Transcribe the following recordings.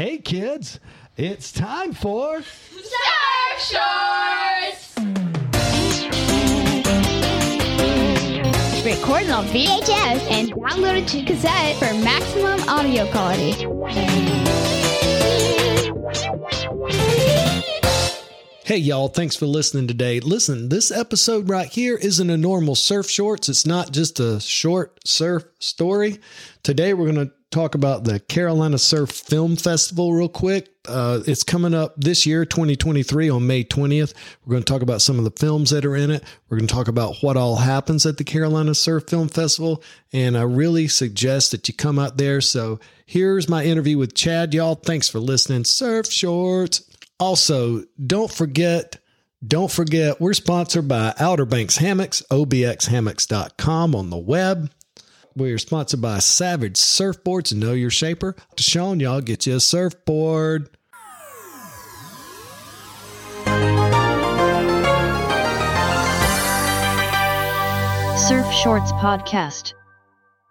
Hey, kids, it's time for Surf Shorts! Recorded on VHS and downloaded to cassette for maximum audio quality. Hey, y'all, thanks for listening today. Listen, this episode right here isn't a normal surf shorts. It's not just a short surf story. Today, we're going to talk about the Carolina Surf Film Festival real quick. Uh, it's coming up this year, 2023, on May 20th. We're going to talk about some of the films that are in it. We're going to talk about what all happens at the Carolina Surf Film Festival. And I really suggest that you come out there. So here's my interview with Chad, y'all. Thanks for listening. Surf Shorts. Also, don't forget, don't forget, we're sponsored by Outer Banks Hammocks, obxhammocks.com on the web. We're sponsored by Savage Surfboards and Know Your Shaper. To Deshaun, y'all get you a surfboard. Surf Shorts Podcast.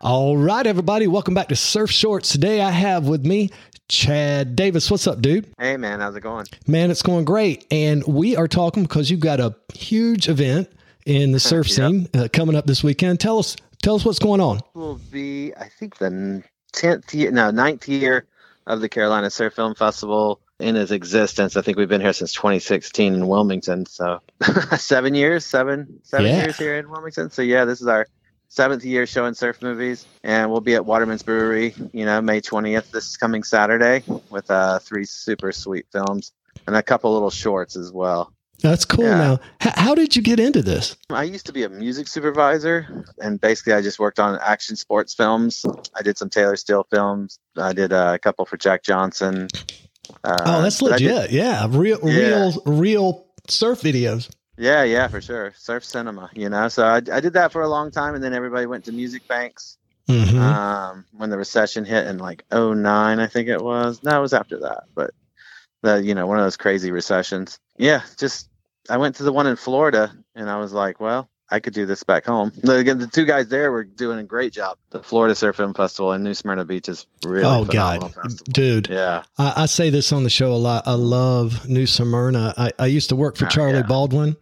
All right, everybody, welcome back to Surf Shorts. Today I have with me Chad Davis. What's up, dude? Hey man, how's it going? Man, it's going great. And we are talking because you've got a huge event in the surf Yep. scene uh, coming up this weekend. Tell us, tell us what's going on. Will be I think the tenth year, no ninth year of the Carolina Surf Film Festival in its existence. I think we've been here since 2016 in Wilmington, so seven years, seven seven Yeah. years here in Wilmington. So yeah, this is our seventh year showing surf movies, and we'll be at Waterman's Brewery, you know, May 20th, this coming Saturday, with uh, three super sweet films and a couple little shorts as well. That's cool. Yeah. Now, H- how did you get into this? I used to be a music supervisor, and basically, I just worked on action sports films. I did some Taylor Steele films. I did uh, a couple for Jack Johnson. Uh, oh, that's I did- legit. Yeah, real, Yeah. real, real surf videos. Yeah, yeah, for sure. Surf cinema, you know. So I, I did that for a long time, and then everybody went to music banks hmm um, when the recession hit in like '09, I think it was. No, it was after that, but the you know one of those crazy recessions. Yeah, just I went to the one in Florida, and I was like, well, I could do this back home. Again, the two guys there were doing a great job. The Florida Surf Film Festival in New Smyrna Beach is really oh God, festival. dude, Yeah, I, I say this on the show a lot. I love New Smyrna. I, I used to work for Oh, Charlie yeah. Baldwin.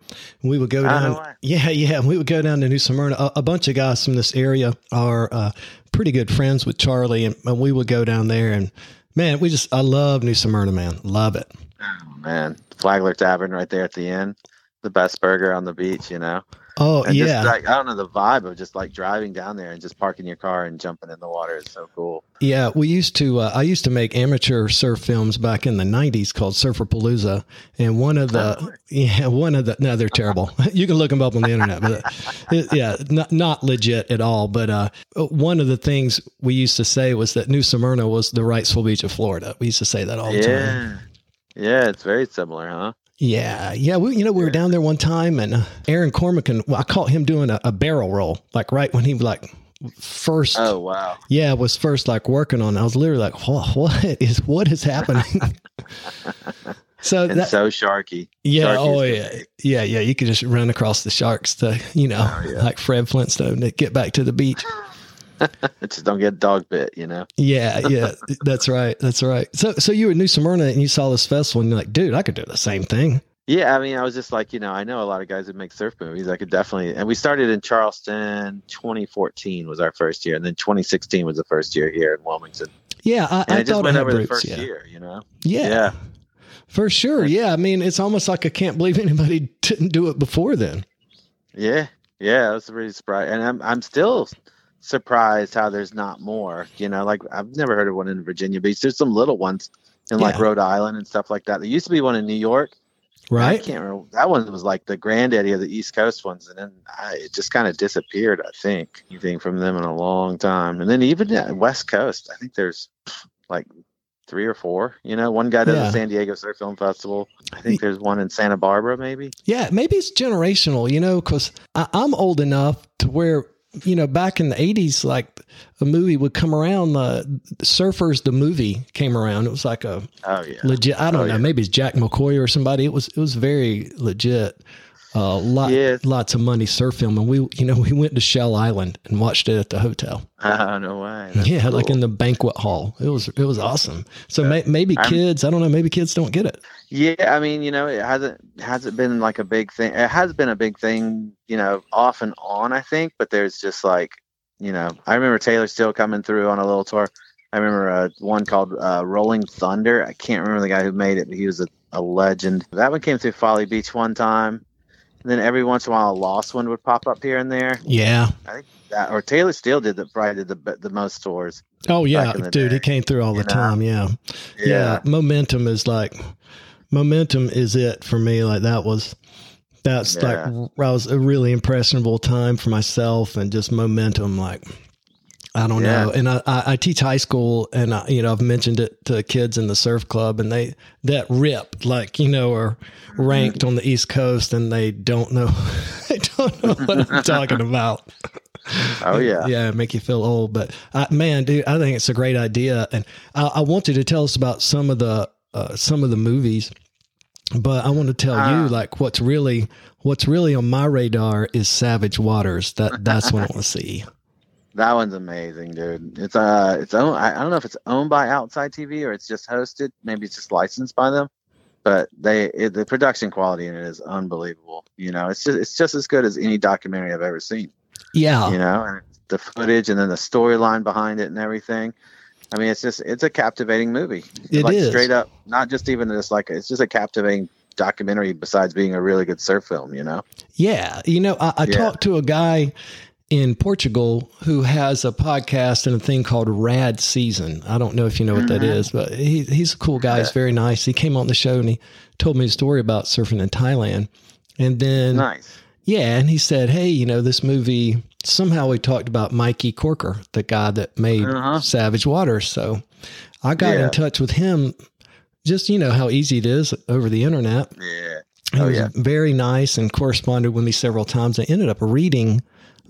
We would go Oh, down. yeah, yeah. We would go down to New Smyrna. A, a bunch of guys from this area are uh, pretty good friends with Charlie, and, and we would go down there. And man, we just I love New Smyrna, man. Love it. oh, man, Flagler Tavern right there at the end, the best burger on the beach. You know, Oh and yeah, just like I don't know the vibe of just like driving down there and just parking your car and jumping in the water is so cool. Yeah, we used to. Uh, I used to make amateur surf films back in the '90s called Surfer Palooza, and one of Oh, the yeah, one of the no, they're terrible. you can look them up on the internet, but it, yeah, not not legit at all. But uh, one of the things we used to say was that New Smyrna was the Wrightsville Beach of Florida. We used to say that all the time. Yeah, yeah, it's very similar, huh? Yeah, yeah. We, you know, we were down there one time, and uh, Aaron Cormican. Well, I caught him doing a, a barrel roll, like right when he like first. Oh wow. Yeah, was first like working on. it. I was literally like, what, what is what is happening? so And that so sharky. yeah, oh yeah, good. yeah, yeah. You could just run across the sharks to you know Oh, yeah. like Fred Flintstone to get back to the beach. Just don't get dog bit, you know. Yeah, yeah, that's right, that's right. So so you were in New Smyrna and you saw this festival and you're like, dude, I could do the same thing. Yeah, I mean, I was just like, you know, I know a lot of guys that make surf movies. I could definitely, and we started in Charleston. 2014 was our first year, and then 2016 was the first year here in Wilmington. Yeah, I, And I it just went over the first yeah. year, you know. Yeah, Yeah. for sure. Yeah, I mean, it's almost like I can't believe anybody didn't do it before then. Yeah, yeah, I was really surprised, and I'm I'm still surprised how there's not more. You know, like I've never heard of one in Virginia Beach. There's some little ones in like Yeah. Rhode Island and stuff like that. There used to be one in New York. Right. I can't remember. That one was like the granddaddy of the East Coast ones, and then I, it just kind of disappeared. I think anything from them in a long time, and then even yeah, West Coast. I think there's like three or four. You know, one guy does Yeah. the San Diego Surf Film Festival. I think there's one in Santa Barbara, maybe. Yeah, maybe it's generational, you know, because I'm old enough to where, you know, back in the 80s, like a movie would come around, uh, Surfers, the movie came around. It was like a Oh yeah. legit, I don't Oh, know, yeah. maybe it's Jack McCoy or somebody. It was, it was very legit. Uh, lot, lots of money surf film, and we, you know, we went to Shell Island and watched it at the hotel. Oh no way. That's yeah, like in the banquet hall. It was it was awesome. So may, maybe I'm- kids, I don't know, maybe kids don't get it. Yeah, I mean, you know, it hasn't hasn't been like a big thing. It has been a big thing, you know, off and on, I think. But there's just like, you know, I remember Taylor Steele coming through on a little tour. I remember uh, one called uh, Rolling Thunder. I can't remember the guy who made it, but he was a, a legend. That one came through Folly Beach one time. And then every once in a while, a lost one would pop up here and there. Yeah. I think that, or Taylor Steele did the probably did the the most tours. Oh yeah, dude, he came through all the you time. Yeah. yeah. Momentum is like, momentum is it for me. Like that was, that's Yeah. like, I was a really impressionable time for myself and just momentum. Like, I don't Yeah. know. And I, I, I teach high school and I, you know, I've mentioned it to kids in the surf club and they, that rip, like, you know, are ranked on the East coast and they don't know, they don't know what I'm talking about. Oh yeah. yeah, make you feel old. But uh, man, dude, I think it's a great idea, and I, I want you to tell us about some of the uh, some of the movies. But I want to tell you, Ah. like, what's really what's really on my radar is Savage Waters. That that's what I want to see. That one's amazing, dude. It's uh, it's own. I, I don't know if it's owned by Outside TV or it's just hosted. Maybe it's just licensed by them. But they, it, the production quality in it is unbelievable. You know, it's just it's just as good as any documentary I've ever seen. Yeah, You know, and the footage and then the storyline behind it and everything. I mean, it's just it's a captivating movie. It like is. straight up, not just even just like it's just a captivating documentary. Besides being a really good surf film, you know. Yeah. You know, I, I Yeah. talked to a guy in Portugal who has a podcast and a thing called Rad Season. I don't know if you know what that Mhm. but he, he's a cool guy. He's very nice. He came on the show and he told me a story about surfing in Thailand. And then, Nice. yeah, and he said, hey, you know, this movie, somehow we talked about Mikey Corker, the guy that made Uh-huh. Savage Waters. So I got Yeah. in touch with him. Just, you know, how easy it is over the internet. Yeah. He Oh, was yeah. very nice and corresponded with me several times. I ended up reading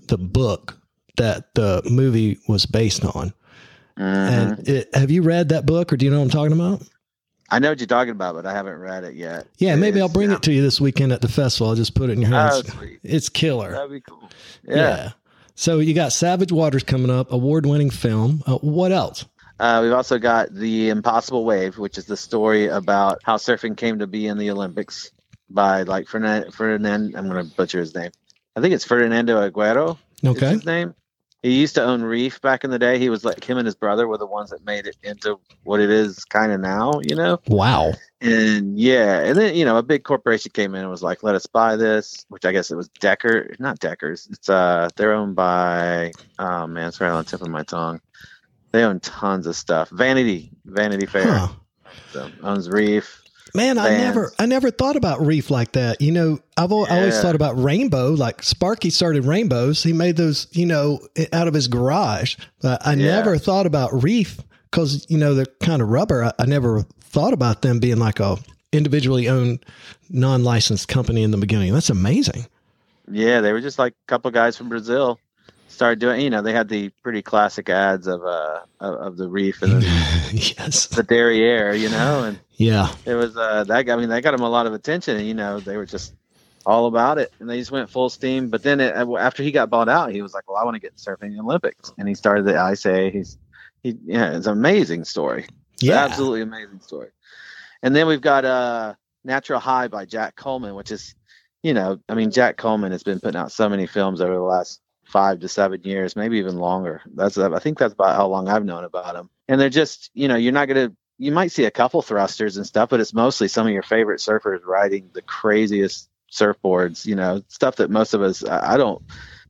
the book that the movie was based on. Mhm. And it, have you read that book or do you know what I'm talking about? I know what you're talking about, but I haven't read it yet. Yeah, maybe I'll It's- bring it to you this weekend at the festival. I'll just put it in your hands. Oh, it's killer. That'd be cool. yeah. Yeah. So you got Savage Waters coming up, award winning film. Uh, what else? Uh, we've also got the Impossible Wave, which is the story about how surfing came to be in the Olympics by like Fernand. Fernand I'm going to butcher his name. I think it's Fernando Aguerre. Okay. his name. He used to own Reef back in the day. He was like him and his brother were the ones that made it into what it is kind of now, you know. Wow. And yeah, and then you know a big corporation came in and was like, "Let us buy this," which I guess it was Decker, not Deckers. It's uh, they're owned by oh man, it's right on the tip of my tongue. They own tons of stuff. Vanity, Vanity Fair Huh. so, owns Reef. Man, I never, I never thought about Reef like that. You know, I've al- always Yeah. thought about Rainbow. Like Sparky started Rainbows. He made those, you know, out of his garage. But I Yeah. never thought about Reef because you know they're kind of rubber. I, I never thought about them being like a individually owned, non-licensed company in the beginning. That's amazing. Yeah, they were just like a couple guys from Brazil. Started doing, you know, they had the pretty classic ads of uh of, the Reef and the, yes. the Derriere, you know, and Yeah. it was uh that I mean, that got them a lot of attention, and you know, they were just all about it, and they just went full steam. But then it, after he got bought out, he was like, "Well, I want to get surfing in the Olympics," and he started the ISA. He's he, yeah, it's an amazing story. Yeah. absolutely amazing story. And then we've got uh Natural High by Jack Coleman, which is, you know, I mean, Jack Coleman has been putting out so many films over the last five to seven years, maybe even longer. That's I think that's about how long I've known about them. And they're just, you know, you're not gonna you might see a couple thrusters and stuff, but it's mostly some of your favorite surfers riding the craziest surfboards, you know, stuff that most of us I, I don't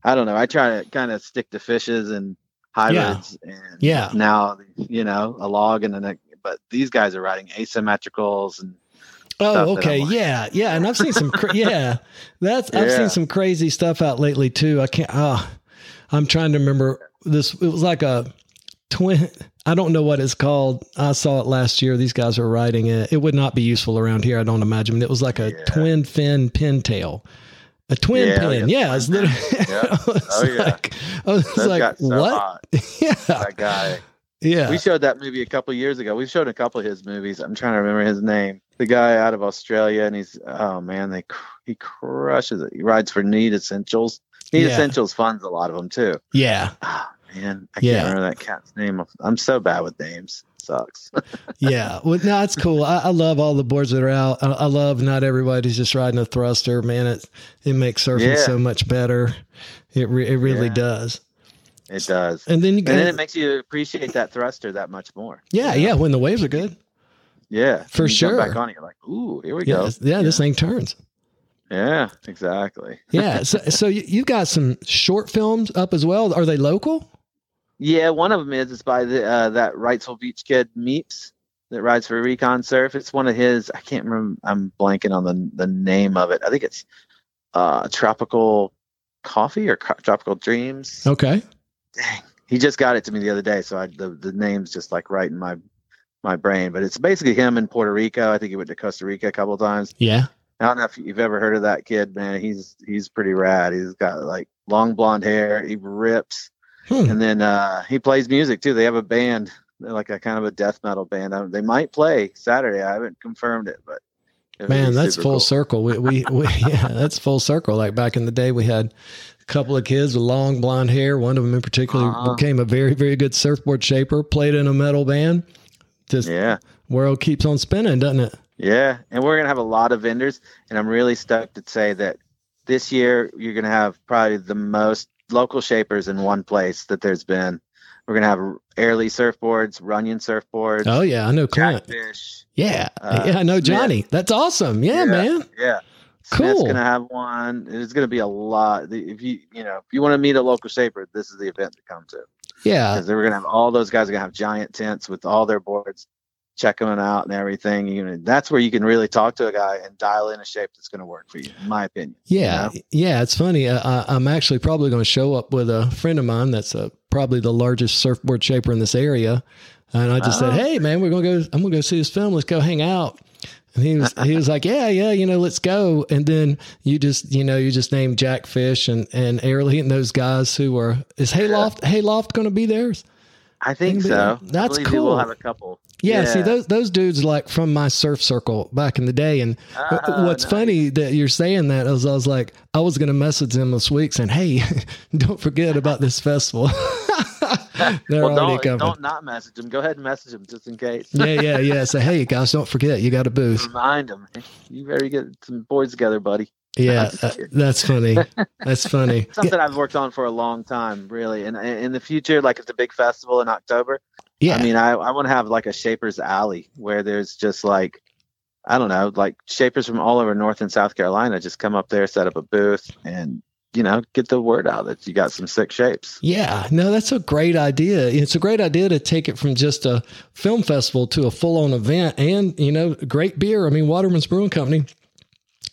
I don't know. I try to kind of stick to fishes and hybrids and Yeah. now you know, a log and then but these guys are riding asymmetricals and Oh, okay. Like- yeah. Yeah. And I've seen some, cra- yeah, that's, I've Yeah. seen some crazy stuff out lately too. I can't, ah, I'm trying to remember this. It was like a twin. I don't know what it's called. I saw it last year. These guys were riding it. It would not be useful around here. I don't imagine. It was like a Yeah. twin fin pintail. A twin Yeah, pin. yeah, Yeah. It's literally, Yeah. Oh, yeah. like, I was those like so what? Yeah. That guy Yeah. We showed that movie a couple years ago. We've shown a couple of his movies. I'm trying to remember his name. The guy out of Australia, and he's oh man, they he crushes it. He rides for Need Essentials. Need Yeah. Essentials funds a lot of them too. yeah. Oh man, I Yeah. can't remember that cat's name. I'm so bad with names. Sucks. Yeah. Well, no, it's cool. I, I love all the boards that are out. I, I love not everybody's just riding a thruster. Man, it it makes surfing Yeah. so much better. It re- it really does. It does. And then you And then it makes you appreciate that thruster that much more. yeah, yeah. When the waves are good, Yeah. For sure. Back on it, you're like, ooh, here we yeah, go. this- yeah, This thing turns. Yeah, exactly. Yeah. so so you, you've got some short films up as well. Are they local? Yeah, one of them is it's by the uh, that Wrightsville Beach kid Meeps that rides for Recon Surf. It's one of his. I can't remember. I'm blanking on the the name of it. I think it's uh, Tropical Coffee or Tropical Dreams. Okay. Dang, he just got it to me the other day, so I, the the name's just like right in my my brain. But it's basically him in Puerto Rico. I think he went to Costa Rica a couple of times. Yeah. I don't know if you've ever heard of that kid, man. He's he's pretty rad. He's got like long blonde hair. He rips Hmm. and then uh, he plays music too. They have a band, they're like a kind of a death metal band. I, they might play Saturday. I haven't confirmed it, but Man, that's full cool. circle. We, we, we, yeah, that's full circle. Like back in the day, we had a couple of kids with long blonde hair. One of them in particular Uh-huh. became a very, very good surfboard shaper, played in a metal band. Just Yeah, world keeps on spinning, doesn't it? yeah, and we're gonna have a lot of vendors, and I'm really stoked to say that this year you're gonna have probably the most local shapers in one place that there's been. We're gonna have Airly surfboards, Runyon surfboards, Oh yeah, I know Clint. Jackfish. Yeah, Uh, yeah, I know Smith. Johnny. That's awesome. Yeah, Yeah. man. Yeah. Smith's Cool. gonna have one. It's gonna be a lot. If you you know if you want to meet a local shaper, this is the event to come to Yeah, because we're gonna have all those guys are gonna have giant tents with all their boards, check them out and everything. You know, that's where you can really talk to a guy and dial in a shape that's gonna work for you, in my opinion. you yeah, know? yeah. It's funny. Uh, I'm actually probably going to show up with a friend of mine that's uh, probably the largest surfboard shaper in this area, and I just Oh. said, "Hey, man, we're gonna go. I'm gonna go see this film. Let's go hang out." And he was he was like, "Yeah, yeah, you know, let's go." And then you just you know you just named Jack Fish and and Airly and those guys who were is Hayloft Hayloft going to be theirs? I think so. that's I believe we will cool. have a couple. Yeah, see those those dudes like from my surf circle back in the day. And Ah, what's nice. funny that you're saying that is I was like, I was gonna message them this week saying, Hey, don't forget about this festival. They're Well, already don't, coming. don't not message them. Go ahead and message them just in case. yeah, yeah, yeah. Say, hey guys, don't forget you got a booth. Remind them. You better get some boards together, buddy. Yeah, uh, that's funny. That's funny. something I've worked on for a long time, really. And in the future, like at the big festival in October, Yeah, I mean, I, I want to have like a Shapers Alley where there's just like, I don't know, like shapers from all over North and South Carolina just come up there, set up a booth, and you know, get the word out that you got some sick shapes. Yeah, no, that's a great idea. It's a great idea to take it from just a film festival to a full on event and, you know, great beer. I mean, Waterman's Brewing Company.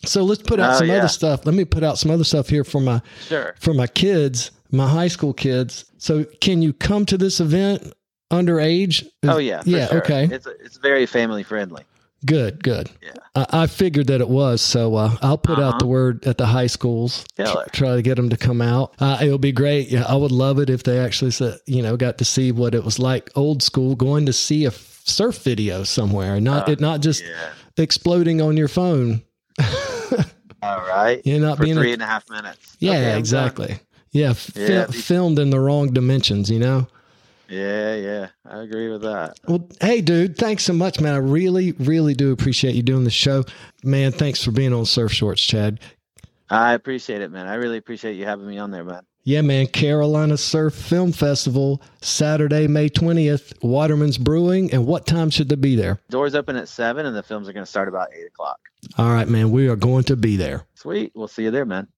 So let's put out Oh, some yeah. other stuff. Let me put out some other stuff here for my Sure. for my kids, my high school kids. So can you come to this event underage? Is- Oh yeah. yeah, sure. okay. It's it's very family friendly. Good, good. Yeah. I, I figured that it was. So uh, I'll put out Uh-huh. the word at the high schools. Killer. Try to get them to come out. Uh, it'll be great. Yeah, I would love it if they actually said, you know, got to see what it was like old school going to see a surf video somewhere, not Uh, it not just Yeah. exploding on your phone. All right. You're not For being three a, and a half minutes. yeah, Okay, done. exactly. Yeah, Yeah, filmed in the wrong dimensions. You know. Yeah, yeah. I agree with that. Well, hey, dude, thanks so much, man. I really, really do appreciate you doing the show, man. Thanks for being on Surf Shorts, Chad. I appreciate it, man. I really appreciate you having me on there, man. Yeah, man. Carolina Surf Film Festival, Saturday, May 20th, Waterman's Brewing. And what time should they be there? Doors open at seven, and the films are going to start about eight o'clock. All right, man. We are going to be there. Sweet. We'll see you there, man.